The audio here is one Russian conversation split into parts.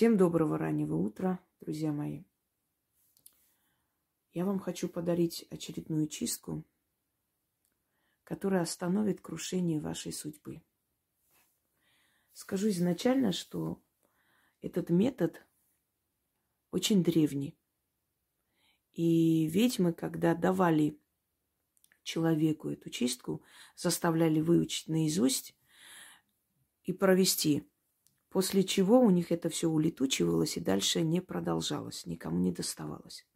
Всем доброго раннего утра, друзья мои. Я вам хочу подарить очередную чистку, которая остановит крушение вашей судьбы. Скажу изначально, что этот метод очень древний. И ведьмы, когда давали человеку эту чистку, заставляли выучить наизусть и провести После чего у них это все улетучивалось и дальше не продолжалось, никому не доставалось.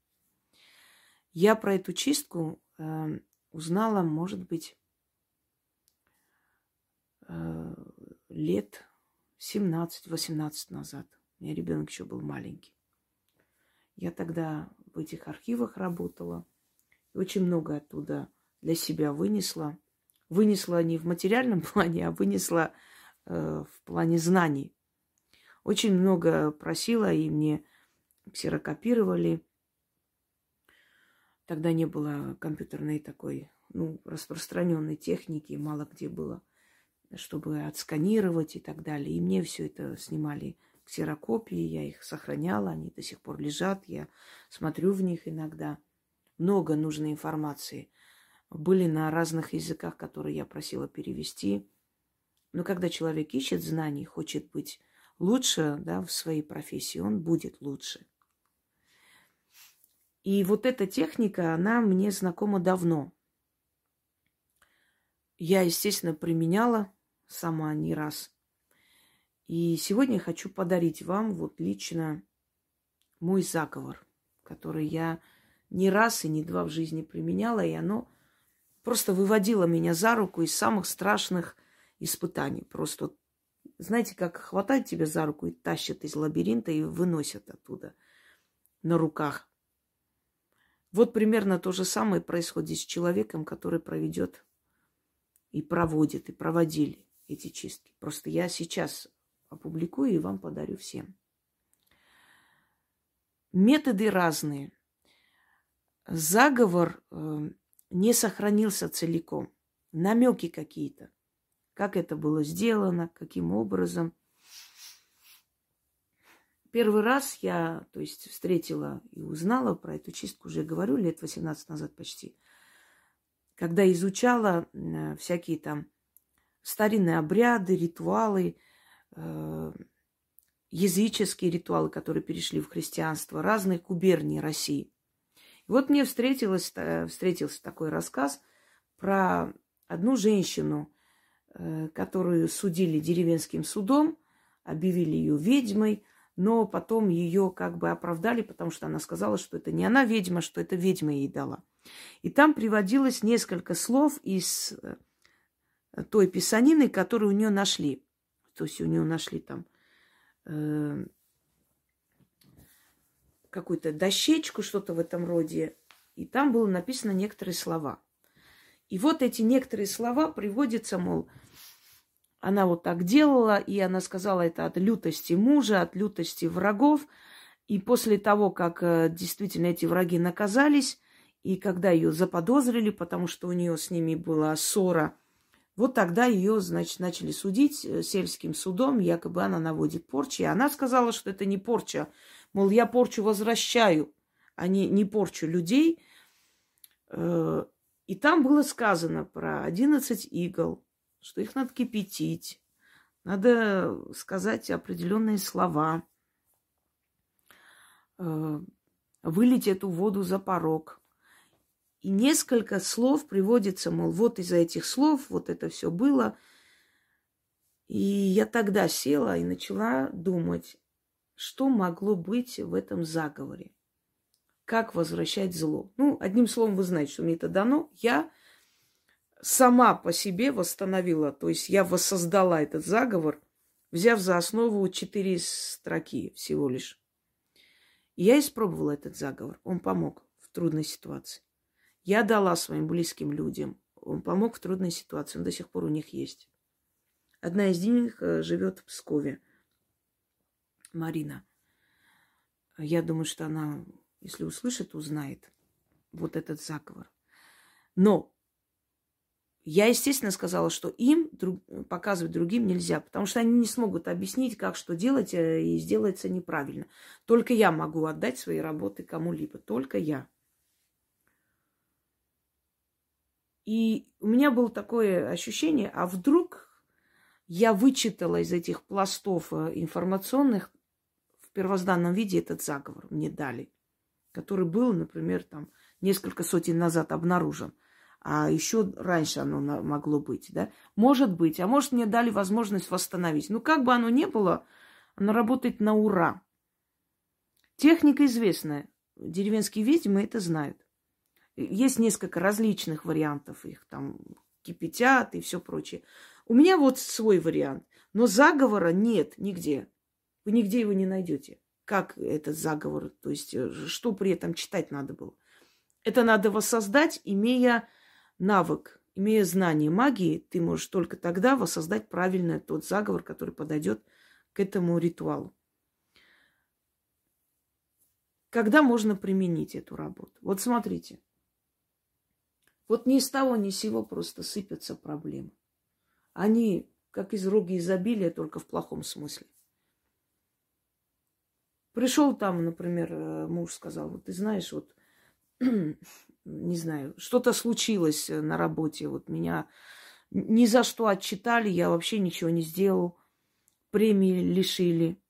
Я про эту чистку э, узнала, может быть, э, лет 17-18 назад. У меня ребенок еще был маленький. Я тогда в этих архивах работала. Очень много оттуда для себя вынесла. Вынесла не в материальном плане, а вынесла э, в плане знаний. Очень много просила, и мне ксерокопировали. Тогда не было компьютерной такой, ну, распространенной техники, мало где было, чтобы отсканировать и так далее. И мне все это снимали ксерокопии, я их сохраняла, они до сих пор лежат, я смотрю в них иногда. Много нужной информации. Были на разных языках, которые я просила перевести. Но когда человек ищет знаний, хочет быть лучше да, в своей профессии, он будет лучше. И вот эта техника, она мне знакома давно. Я, естественно, применяла сама не раз. И сегодня хочу подарить вам вот лично мой заговор, который я не раз и не два в жизни применяла, и оно просто выводило меня за руку из самых страшных испытаний. Просто знаете, как хватают тебя за руку и тащат из лабиринта и выносят оттуда на руках. Вот примерно то же самое происходит с человеком, который проведет и проводит, и проводили эти чистки. Просто я сейчас опубликую и вам подарю всем. Методы разные. Заговор э, не сохранился целиком. Намеки какие-то как это было сделано, каким образом. Первый раз я, то есть, встретила и узнала про эту чистку, уже говорю, лет 18 назад почти, когда изучала э, всякие там старинные обряды, ритуалы, э, языческие ритуалы, которые перешли в христианство, разных губерний России. И вот мне встретилось, э, встретился такой рассказ про одну женщину, которую судили деревенским судом, объявили ее ведьмой, но потом ее как бы оправдали, потому что она сказала, что это не она ведьма, что это ведьма ей дала. И там приводилось несколько слов из э, той писанины, которую у нее нашли. То есть у нее нашли там э, какую-то дощечку, что-то в этом роде. И там было написано некоторые слова. И вот эти некоторые слова приводятся, мол, она вот так делала, и она сказала это от лютости мужа, от лютости врагов. И после того, как э, действительно эти враги наказались, и когда ее заподозрили, потому что у нее с ними была ссора, вот тогда ее, значит, начали судить э, сельским судом, якобы она наводит порчи. И она сказала, что это не порча. Мол, я порчу возвращаю, а не, не порчу людей. Э, и там было сказано про 11 игл, что их надо кипятить, надо сказать определенные слова, э, вылить эту воду за порог. И несколько слов приводится, мол, вот из-за этих слов вот это все было. И я тогда села и начала думать, что могло быть в этом заговоре. Как возвращать зло. Ну, одним словом, вы знаете, что мне это дано. Я сама по себе восстановила, то есть я воссоздала этот заговор, взяв за основу четыре строки всего лишь. Я испробовала этот заговор. Он помог в трудной ситуации. Я дала своим близким людям. Он помог в трудной ситуации. Он до сих пор у них есть. Одна из них э, живет в Пскове. Марина. Я думаю, что она, если услышит, узнает вот этот заговор. Но Я, естественно, сказала, что им друг, показывать другим нельзя, потому что они не смогут объяснить, как что делать, э, и сделается неправильно. Только я могу отдать свои работы кому-либо, только я. И у меня было такое ощущение, а вдруг я вычитала из этих пластов э, информационных в первозданном виде этот заговор мне дали, который был, например, там несколько сотен назад обнаружен а еще раньше оно могло быть, да? Может быть, а может мне дали возможность восстановить. Ну, как бы оно ни было, оно работает на ура. Техника известная. Деревенские ведьмы это знают. Есть несколько различных вариантов их, там кипятят и все прочее. У меня вот свой вариант. Но заговора нет нигде. Вы нигде его не найдете. Как этот заговор? То есть, э, что при этом читать надо было? Это надо воссоздать, имея навык, имея знание магии, ты можешь только тогда воссоздать правильно тот заговор, который подойдет к этому ритуалу. Когда можно применить эту работу? Вот смотрите. Вот ни с того, ни с сего просто сыпятся проблемы. Они как из руки изобилия, только в плохом смысле. Пришел там, например, э, муж сказал, вот ты знаешь, вот не знаю, что-то случилось э, на работе, вот меня ни за что отчитали, я вообще ничего не сделал, премии лишили.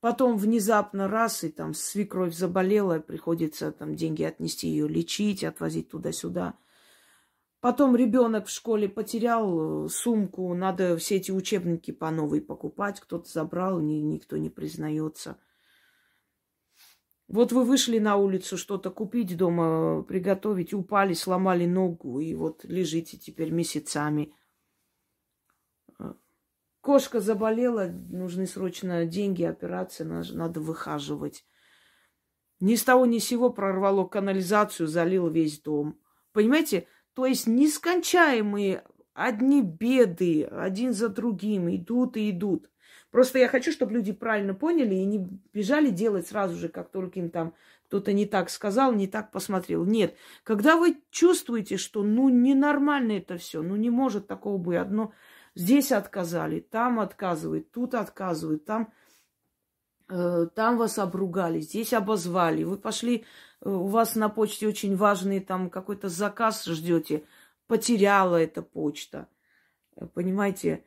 Потом внезапно раз, и там свекровь заболела, приходится там деньги отнести ее лечить, отвозить туда-сюда. Потом ребенок в школе потерял э, сумку, надо все эти учебники по новой покупать, кто-то забрал, ни, никто не признается. Вот вы вышли на улицу что-то купить дома, приготовить, упали, сломали ногу, и вот лежите теперь месяцами. Кошка заболела, нужны срочно деньги, операция, надо выхаживать. Ни с того ни с сего прорвало канализацию, залил весь дом. Понимаете? То есть нескончаемые одни беды, один за другим, идут и идут. Просто я хочу, чтобы люди правильно поняли и не бежали делать сразу же, как только им там кто-то не так сказал, не так посмотрел. Нет, когда вы чувствуете, что ну ненормально это все, ну не может такого быть. Одно здесь отказали, там отказывают, тут отказывают, там, э, там вас обругали, здесь обозвали. Вы пошли, э, у вас на почте очень важный там какой-то заказ ждете, потеряла эта почта. Понимаете,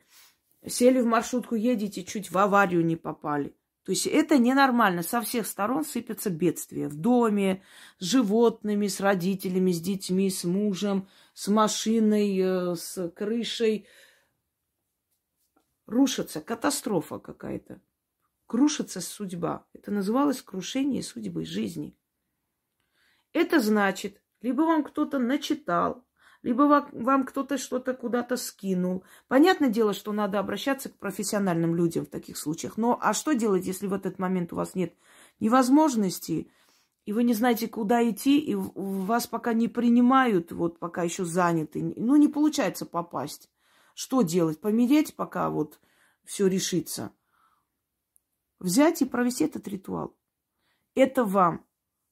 Сели в маршрутку, едете, чуть в аварию не попали. То есть это ненормально. Со всех сторон сыпятся бедствия. В доме, с животными, с родителями, с детьми, с мужем, с машиной, э, с крышей. Рушится катастрофа какая-то. Крушится судьба. Это называлось крушение судьбы жизни. Это значит, либо вам кто-то начитал, либо вам кто-то что-то куда-то скинул. Понятное дело, что надо обращаться к профессиональным людям в таких случаях. Но а что делать, если в этот момент у вас нет невозможности, и вы не знаете, куда идти, и вас пока не принимают, вот пока еще заняты, ну не получается попасть. Что делать? Помереть, пока вот все решится? Взять и провести этот ритуал. Это вам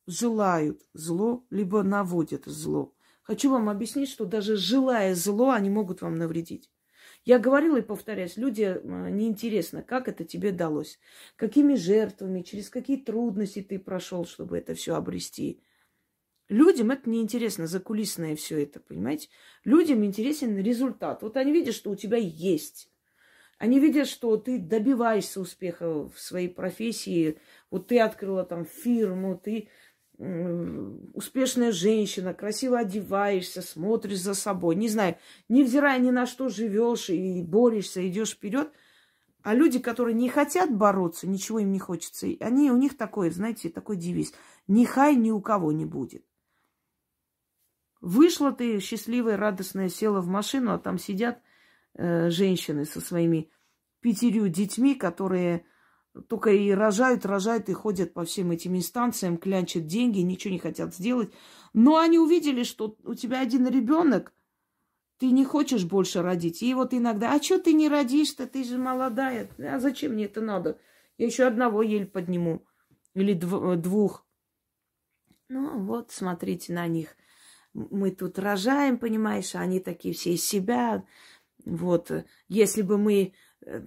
желают зло, либо наводят зло. Хочу вам объяснить, что даже желая зло, они могут вам навредить. Я говорила и повторяюсь, люди неинтересно, как это тебе далось, какими жертвами, через какие трудности ты прошел, чтобы это все обрести. Людям это неинтересно, закулисное все это, понимаете? Людям интересен результат. Вот они видят, что у тебя есть. Они видят, что ты добиваешься успеха в своей профессии. Вот ты открыла там фирму, ты успешная женщина, красиво одеваешься, смотришь за собой, не знаю, невзирая ни на что живешь и борешься, идешь вперед. А люди, которые не хотят бороться, ничего им не хочется, они, у них такой, знаете, такой девиз. Ни хай ни у кого не будет. Вышла ты счастливая, радостная, села в машину, а там сидят э, женщины со своими пятерью детьми, которые только и рожают, рожают и ходят по всем этим инстанциям, клянчат деньги, ничего не хотят сделать. Но они увидели, что у тебя один ребенок, ты не хочешь больше родить. И вот иногда, а что ты не родишь-то, ты же молодая. А зачем мне это надо? Я еще одного еле подниму. Или дв- двух. Ну вот, смотрите на них. мы тут рожаем, понимаешь, а они такие все из себя. Вот, если бы мы э,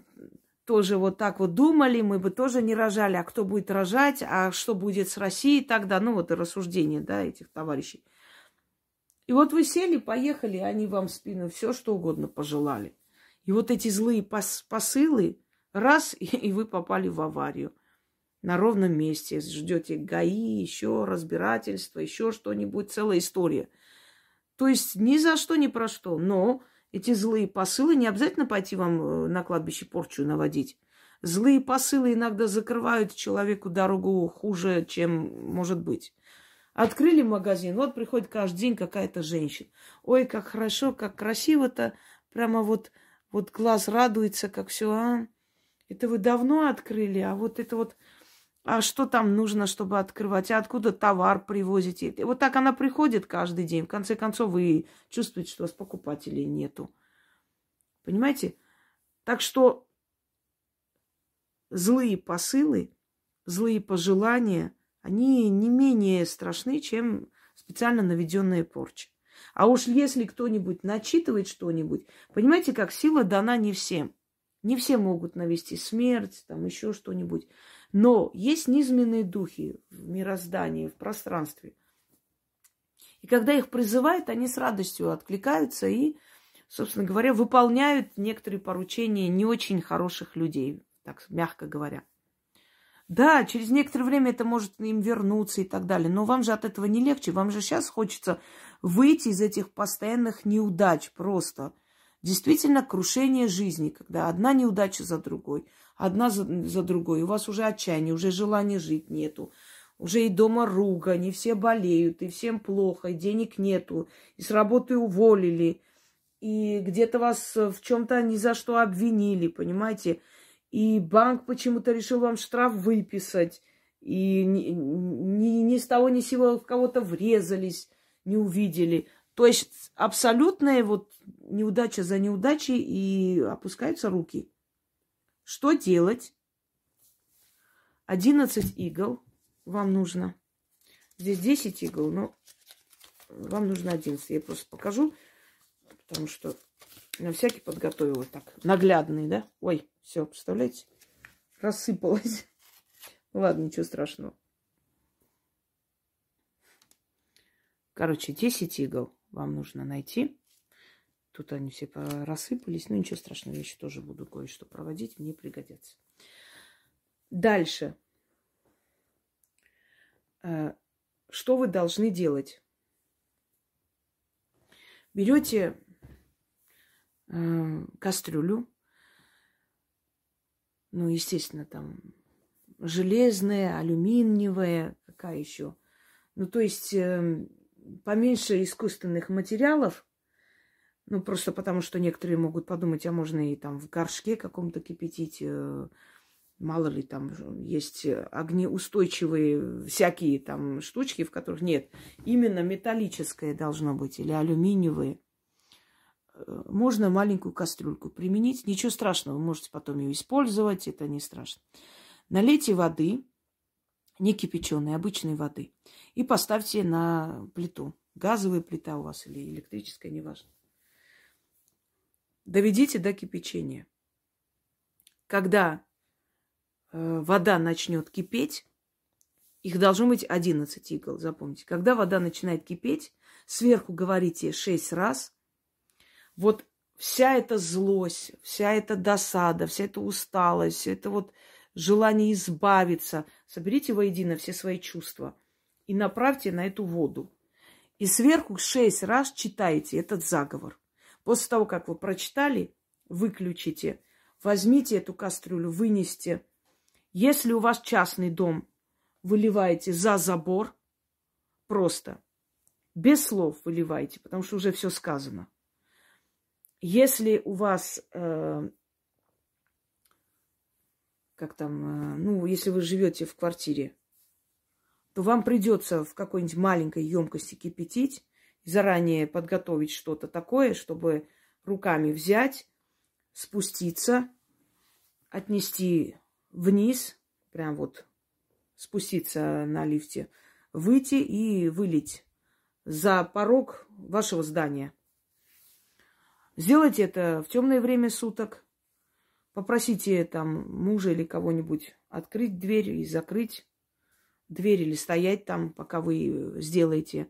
тоже вот так вот думали, мы бы тоже не рожали, а кто будет рожать, а что будет с Россией тогда, ну вот рассуждения, да, этих товарищей. И вот вы сели, поехали, они вам в спину все что угодно пожелали. И вот эти злые пос- посылы, раз, и, и вы попали в аварию на ровном месте. Ждете ГАИ, еще разбирательство, еще что-нибудь, целая история. То есть ни за что, ни про что. Но эти злые посылы, не обязательно пойти вам э, на кладбище порчу наводить. Злые посылы иногда закрывают человеку дорогу хуже, чем может быть. Открыли магазин, вот приходит каждый день какая-то женщина. Ой, как хорошо, как красиво-то. Прямо вот, вот глаз радуется, как все. А? Это вы давно открыли, а вот это вот а что там нужно, чтобы открывать, а откуда товар привозите. И вот так она приходит каждый день. В конце концов, вы чувствуете, что у вас покупателей нету. Понимаете? Так что злые посылы, злые пожелания, они не менее страшны, чем специально наведенная порча. А уж если кто-нибудь начитывает что-нибудь, понимаете, как сила дана не всем. Не все могут навести смерть, там еще что-нибудь. Но есть низменные духи в мироздании, в пространстве. И когда их призывают, они с радостью откликаются и, собственно говоря, выполняют некоторые поручения не очень хороших людей, так мягко говоря. Да, через некоторое время это может им вернуться и так далее, но вам же от этого не легче. Вам же сейчас хочется выйти из этих постоянных неудач просто. Действительно, крушение жизни, когда одна неудача за другой, одна за, за другой. У вас уже отчаяние, уже желания жить нету. Уже и дома руга, не все болеют, и всем плохо, и денег нету, и с работы уволили, и где-то вас в чем-то ни за что обвинили, понимаете? И банк почему-то решил вам штраф выписать, и ни, ни, ни с того ни с сего в кого-то врезались, не увидели. То есть абсолютная вот неудача за неудачей, и опускаются руки. Что делать? 11 игл вам нужно. Здесь 10 игл, но вам нужно 11. Я просто покажу, потому что на всякий подготовила так. Наглядный, да? Ой, все, представляете? Рассыпалось. Ладно, ничего страшного. Короче, 10 игл вам нужно найти. Тут они все рассыпались. Ну, ничего страшного, я еще тоже буду кое-что проводить. Мне пригодятся. Дальше. Э, что вы должны делать? Берете э, кастрюлю, ну, естественно, там железная, алюминиевая, какая еще. Ну, то есть э, поменьше искусственных материалов, ну, просто потому что некоторые могут подумать, а можно и там в горшке каком-то кипятить. Э, мало ли там есть огнеустойчивые всякие там штучки, в которых нет. Именно металлическое должно быть или алюминиевое. Э, можно маленькую кастрюльку применить. Ничего страшного, вы можете потом ее использовать, это не страшно. Налейте воды, не кипяченой, обычной воды, и поставьте на плиту. Газовая плита у вас или электрическая, неважно. Доведите до кипячения. Когда э, вода начнет кипеть, их должно быть 11 игл, запомните. Когда вода начинает кипеть, сверху говорите 6 раз. Вот вся эта злость, вся эта досада, вся эта усталость, все это вот желание избавиться, соберите воедино все свои чувства и направьте на эту воду. И сверху шесть раз читайте этот заговор. После того, как вы прочитали, выключите, возьмите эту кастрюлю, вынесите. Если у вас частный дом, выливаете за забор, просто, без слов выливайте, потому что уже все сказано. Если у вас, э, как там, э, ну, если вы живете в квартире, то вам придется в какой-нибудь маленькой емкости кипятить, заранее подготовить что-то такое, чтобы руками взять, спуститься, отнести вниз, прям вот спуститься на лифте, выйти и вылить за порог вашего здания. Сделайте это в темное время суток. Попросите там мужа или кого-нибудь открыть дверь и закрыть дверь или стоять там, пока вы сделаете.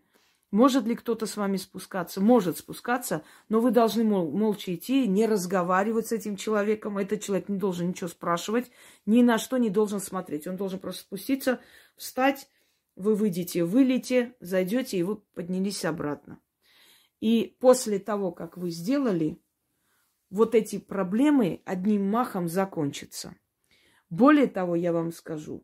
Может ли кто-то с вами спускаться? Может спускаться, но вы должны мол, молча идти, не разговаривать с этим человеком. Этот человек не должен ничего спрашивать, ни на что не должен смотреть. Он должен просто спуститься, встать, вы выйдете, вылете, зайдете, и вы поднялись обратно. И после того, как вы сделали, вот эти проблемы одним махом закончатся. Более того, я вам скажу,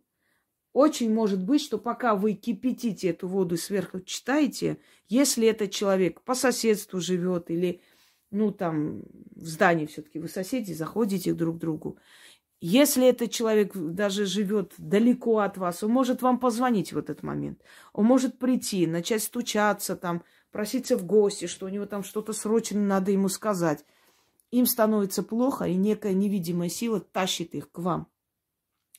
очень может быть, что пока вы кипятите эту воду сверху читаете, если этот человек по соседству живет или, ну, там, в здании все-таки вы соседи, заходите друг к другу. Если этот человек даже живет далеко от вас, он может вам позвонить в этот момент. Он может прийти, начать стучаться, там, проситься в гости, что у него там что-то срочно надо ему сказать. Им становится плохо, и некая невидимая сила тащит их к вам.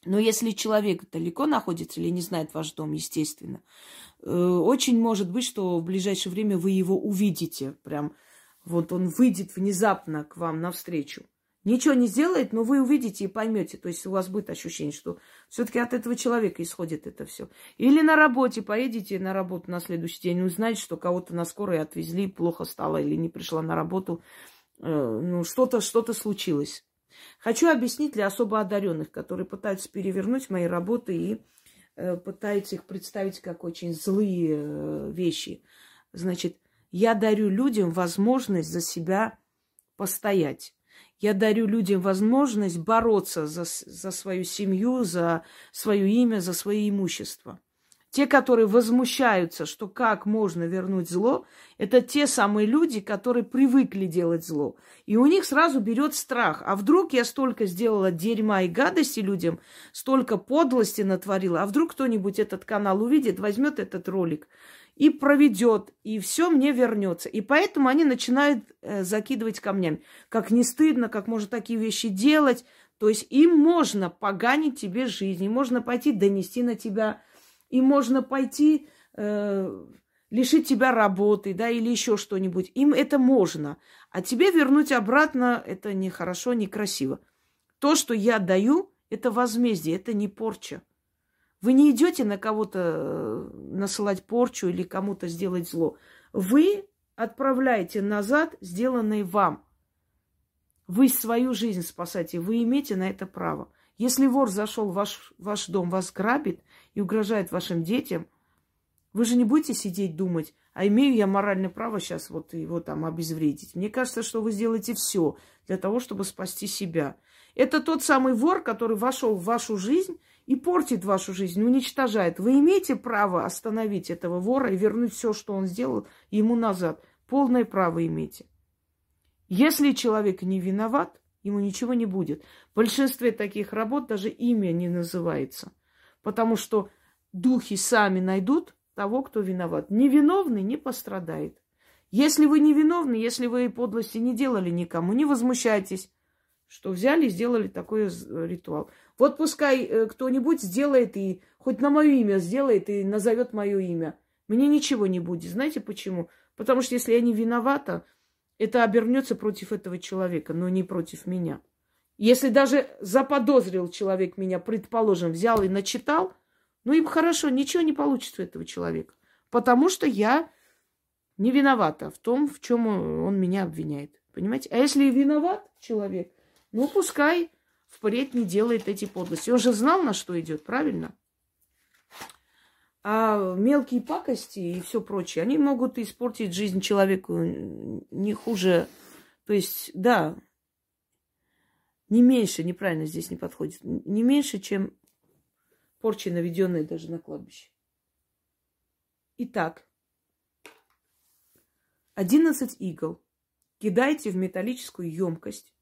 Но если человек далеко находится или не знает ваш дом, естественно, э, очень может быть, что в ближайшее время вы его увидите. Прям вот он выйдет внезапно к вам навстречу. Ничего не сделает, но вы увидите и поймете. То есть у вас будет ощущение, что все-таки от этого человека исходит это все. Или на работе поедете на работу на следующий день, узнаете, что кого-то на скорой отвезли, плохо стало или не пришла на работу. Э, ну, что-то, что-то случилось. Хочу объяснить для особо одаренных, которые пытаются перевернуть мои работы и э, пытаются их представить как очень злые э, вещи. Значит, я дарю людям возможность за себя постоять. Я дарю людям возможность бороться за, за свою семью, за свое имя, за свое имущество. Те, которые возмущаются, что как можно вернуть зло, это те самые люди, которые привыкли делать зло. И у них сразу берет страх. А вдруг я столько сделала дерьма и гадости людям, столько подлости натворила, а вдруг кто-нибудь этот канал увидит, возьмет этот ролик и проведет, и все мне вернется. И поэтому они начинают э, закидывать камнями. Как не стыдно, как можно такие вещи делать. То есть им можно поганить тебе жизнь, и можно пойти донести на тебя и можно пойти э, лишить тебя работы, да, или еще что-нибудь. Им это можно. А тебе вернуть обратно это нехорошо, некрасиво. То, что я даю, это возмездие, это не порча. Вы не идете на кого-то э, насылать порчу или кому-то сделать зло. Вы отправляете назад сделанное вам. Вы свою жизнь спасаете, вы имеете на это право. Если вор зашел в ваш, ваш дом, вас грабит и угрожает вашим детям, вы же не будете сидеть думать, а имею я моральное право сейчас вот его там обезвредить. Мне кажется, что вы сделаете все для того, чтобы спасти себя. Это тот самый вор, который вошел в вашу жизнь и портит вашу жизнь, уничтожает. Вы имеете право остановить этого вора и вернуть все, что он сделал, ему назад. Полное право имеете. Если человек не виноват, ему ничего не будет. В большинстве таких работ даже имя не называется, потому что духи сами найдут того, кто виноват. Невиновный не пострадает. Если вы невиновны, если вы подлости не делали никому, не возмущайтесь, что взяли и сделали такой ритуал. Вот пускай э, кто-нибудь сделает и хоть на мое имя сделает и назовет мое имя. Мне ничего не будет. Знаете почему? Потому что если я не виновата, это обернется против этого человека, но не против меня. Если даже заподозрил человек меня, предположим, взял и начитал, ну им хорошо, ничего не получится у этого человека. Потому что я не виновата в том, в чем он меня обвиняет. Понимаете? А если виноват человек, ну пускай впредь не делает эти подлости. Он же знал, на что идет, правильно? А мелкие пакости и все прочее, они могут испортить жизнь человеку не хуже. То есть, да, не меньше, неправильно здесь не подходит, не меньше, чем порчи, наведенные даже на кладбище. Итак, 11 игл кидайте в металлическую емкость.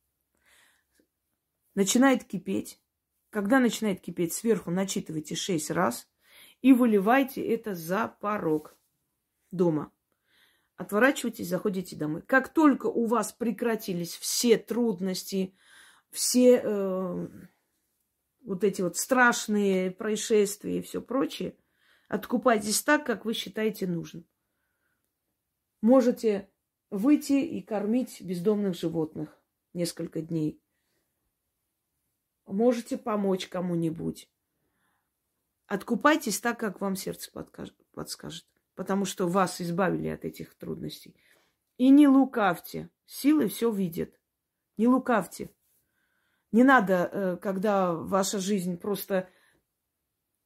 Начинает кипеть. Когда начинает кипеть, сверху начитывайте 6 раз – и выливайте это за порог дома. Отворачивайтесь, заходите домой. Как только у вас прекратились все трудности, все э, вот эти вот страшные происшествия и все прочее, откупайтесь так, как вы считаете нужным. можете выйти и кормить бездомных животных несколько дней. Можете помочь кому-нибудь. Откупайтесь так, как вам сердце подскажет, потому что вас избавили от этих трудностей. И не лукавьте. Силы все видят. Не лукавьте. Не надо, э, когда ваша жизнь просто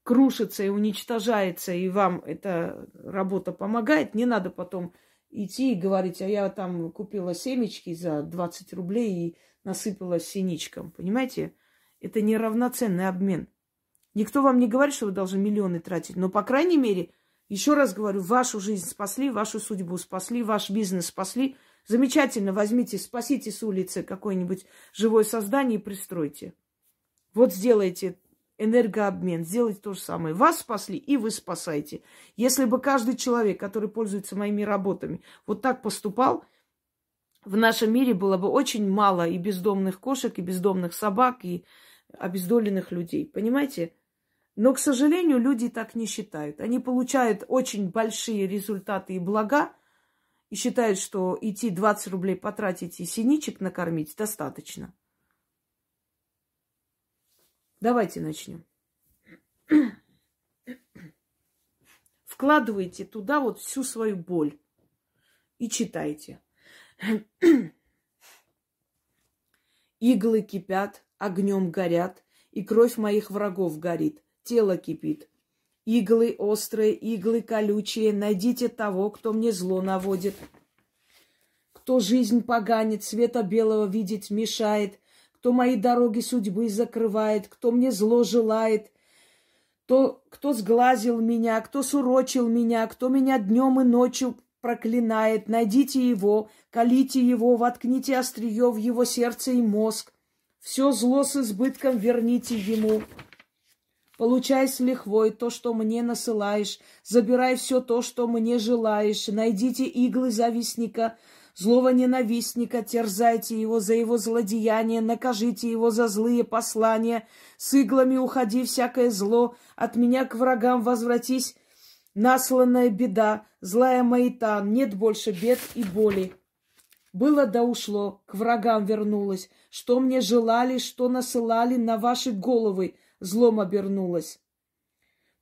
крушится и уничтожается, и вам эта работа помогает, не надо потом идти и говорить, а я там купила семечки за 20 рублей и насыпала синичкам. Понимаете? Это неравноценный обмен. Никто вам не говорит, что вы должны миллионы тратить, но, по крайней мере, еще раз говорю, вашу жизнь спасли, вашу судьбу спасли, ваш бизнес спасли. Замечательно, возьмите, спасите с улицы какое-нибудь живое создание и пристройте. Вот сделайте энергообмен, сделайте то же самое. Вас спасли, и вы спасаете. Если бы каждый человек, который пользуется моими работами, вот так поступал, в нашем мире было бы очень мало и бездомных кошек, и бездомных собак, и обездоленных людей. Понимаете? Но, к сожалению, люди так не считают. Они получают очень большие результаты и блага, и считают, что идти 20 рублей потратить и синичек накормить достаточно. Давайте начнем. Вкладывайте туда вот всю свою боль и читайте. Иглы кипят, огнем горят, и кровь моих врагов горит, тело кипит. Иглы острые, иглы колючие, найдите того, кто мне зло наводит. Кто жизнь поганит, света белого видеть мешает, кто мои дороги судьбы закрывает, кто мне зло желает, кто, кто сглазил меня, кто сурочил меня, кто меня днем и ночью проклинает. Найдите его, колите его, воткните острие в его сердце и мозг. Все зло с избытком верните ему. Получай с лихвой то, что мне насылаешь, забирай все то, что мне желаешь. Найдите иглы завистника, Злого ненавистника терзайте его за его злодеяние, накажите его за злые послания. С иглами уходи всякое зло, от меня к врагам возвратись. Насланная беда, злая маята, нет больше бед и боли. Было да ушло, к врагам вернулось. Что мне желали, что насылали на ваши головы, злом обернулось.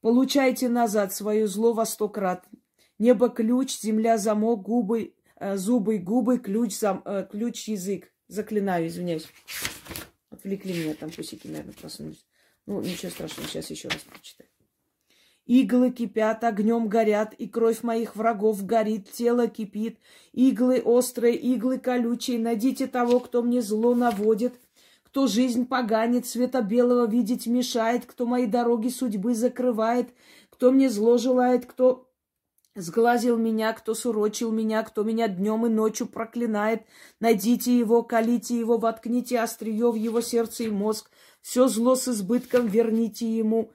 Получайте назад свое зло во сто крат. Небо ключ, земля замок, губы Э, зубы, губы, ключ, зам, э, ключ, язык. Заклинаю, извиняюсь. Отвлекли меня, там пусики, наверное, проснулись. Ну, ничего страшного, сейчас еще раз прочитаю. Иглы кипят, огнем горят, и кровь моих врагов горит, тело кипит. Иглы острые, иглы колючие, найдите того, кто мне зло наводит, кто жизнь поганит, света белого видеть мешает, кто мои дороги судьбы закрывает, кто мне зло желает, кто Сглазил меня, кто сурочил меня, кто меня днем и ночью проклинает. Найдите его, колите его, воткните острие в его сердце и мозг. Все зло с избытком верните ему.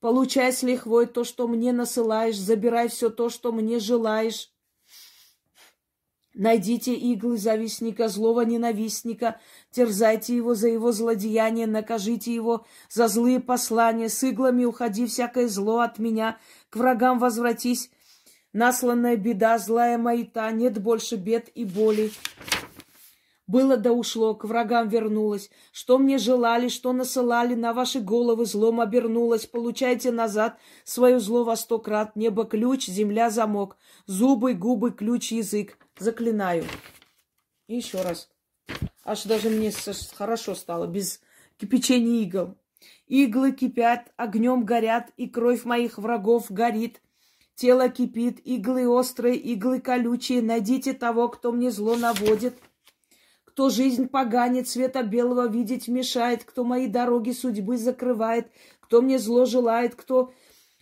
Получай с лихвой то, что мне насылаешь, забирай все то, что мне желаешь. Найдите иглы завистника, злого ненавистника, терзайте его за его злодеяние, накажите его за злые послания, с иглами уходи всякое зло от меня, к врагам возвратись, Насланная беда, злая маята, нет больше бед и боли. Было да ушло, к врагам вернулось. Что мне желали, что насылали, на ваши головы злом обернулось. Получайте назад свое зло во сто крат. Небо ключ, земля замок. Зубы, губы, ключ, язык. Заклинаю. И еще раз. Аж даже мне хорошо стало, без кипячения игл. Иглы кипят, огнем горят, и кровь моих врагов горит. Тело кипит, иглы острые, иглы колючие. Найдите того, кто мне зло наводит. Кто жизнь поганит, света белого видеть мешает. Кто мои дороги судьбы закрывает. Кто мне зло желает. Кто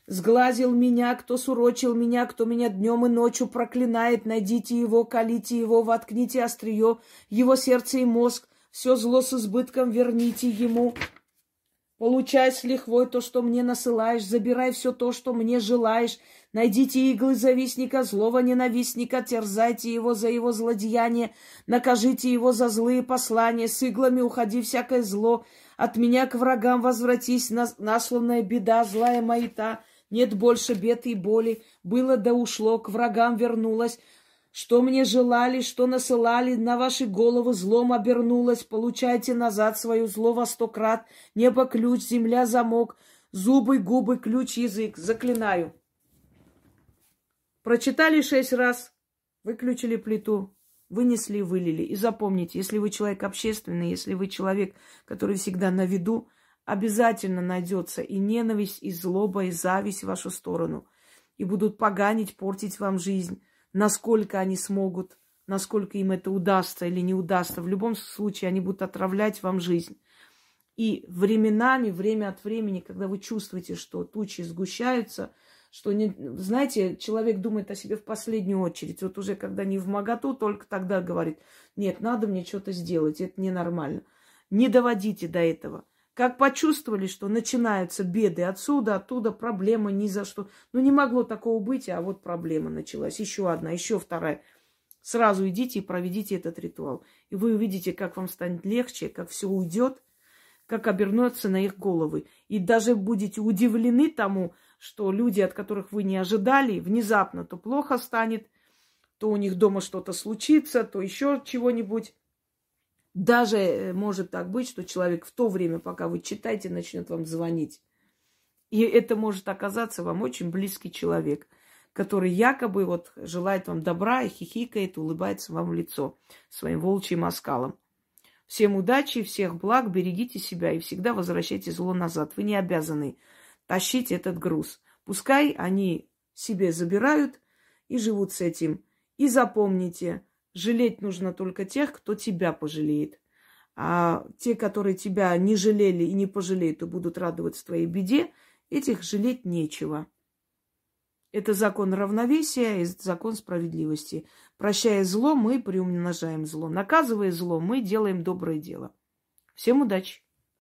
сглазил меня, кто сурочил меня, кто меня днем и ночью проклинает. Найдите его, колите его, воткните острие, его сердце и мозг. Все зло с избытком верните ему. Получай с лихвой то, что мне насылаешь, забирай все то, что мне желаешь. Найдите иглы завистника, злого ненавистника, терзайте его за его злодеяние, накажите его за злые послания, с иглами уходи всякое зло, от меня к врагам возвратись, насланная беда, злая маята, нет больше бед и боли, было да ушло, к врагам вернулась, Что мне желали, что насылали, на ваши головы злом обернулось. Получайте назад свое зло во сто крат. Небо ключ, земля замок, зубы, губы, ключ, язык. Заклинаю. Прочитали шесть раз, выключили плиту, вынесли вылили. И запомните, если вы человек общественный, если вы человек, который всегда на виду, обязательно найдется и ненависть, и злоба, и зависть в вашу сторону. И будут поганить, портить вам жизнь насколько они смогут, насколько им это удастся или не удастся. В любом случае они будут отравлять вам жизнь. И временами, время от времени, когда вы чувствуете, что тучи сгущаются, что, не, знаете, человек думает о себе в последнюю очередь. Вот уже когда не в моготу, только тогда говорит, нет, надо мне что-то сделать, это ненормально. Не доводите до этого. Как почувствовали, что начинаются беды отсюда, оттуда, проблема ни за что. Ну, не могло такого быть, а вот проблема началась. Еще одна, еще вторая. Сразу идите и проведите этот ритуал. И вы увидите, как вам станет легче, как все уйдет, как обернется на их головы. И даже будете удивлены тому, что люди, от которых вы не ожидали, внезапно то плохо станет, то у них дома что-то случится, то еще чего-нибудь. Даже э, может так быть, что человек в то время, пока вы читаете, начнет вам звонить. И это может оказаться вам очень близкий человек, который якобы вот желает вам добра и хихикает, улыбается вам в лицо своим волчьим оскалом. Всем удачи, всех благ, берегите себя и всегда возвращайте зло назад. Вы не обязаны тащить этот груз. Пускай они себе забирают и живут с этим. И запомните, Жалеть нужно только тех, кто тебя пожалеет. А те, которые тебя не жалели и не пожалеют, и будут радоваться твоей беде, этих жалеть нечего. Это закон равновесия и закон справедливости. Прощая зло, мы приумножаем зло. Наказывая зло, мы делаем доброе дело. Всем удачи!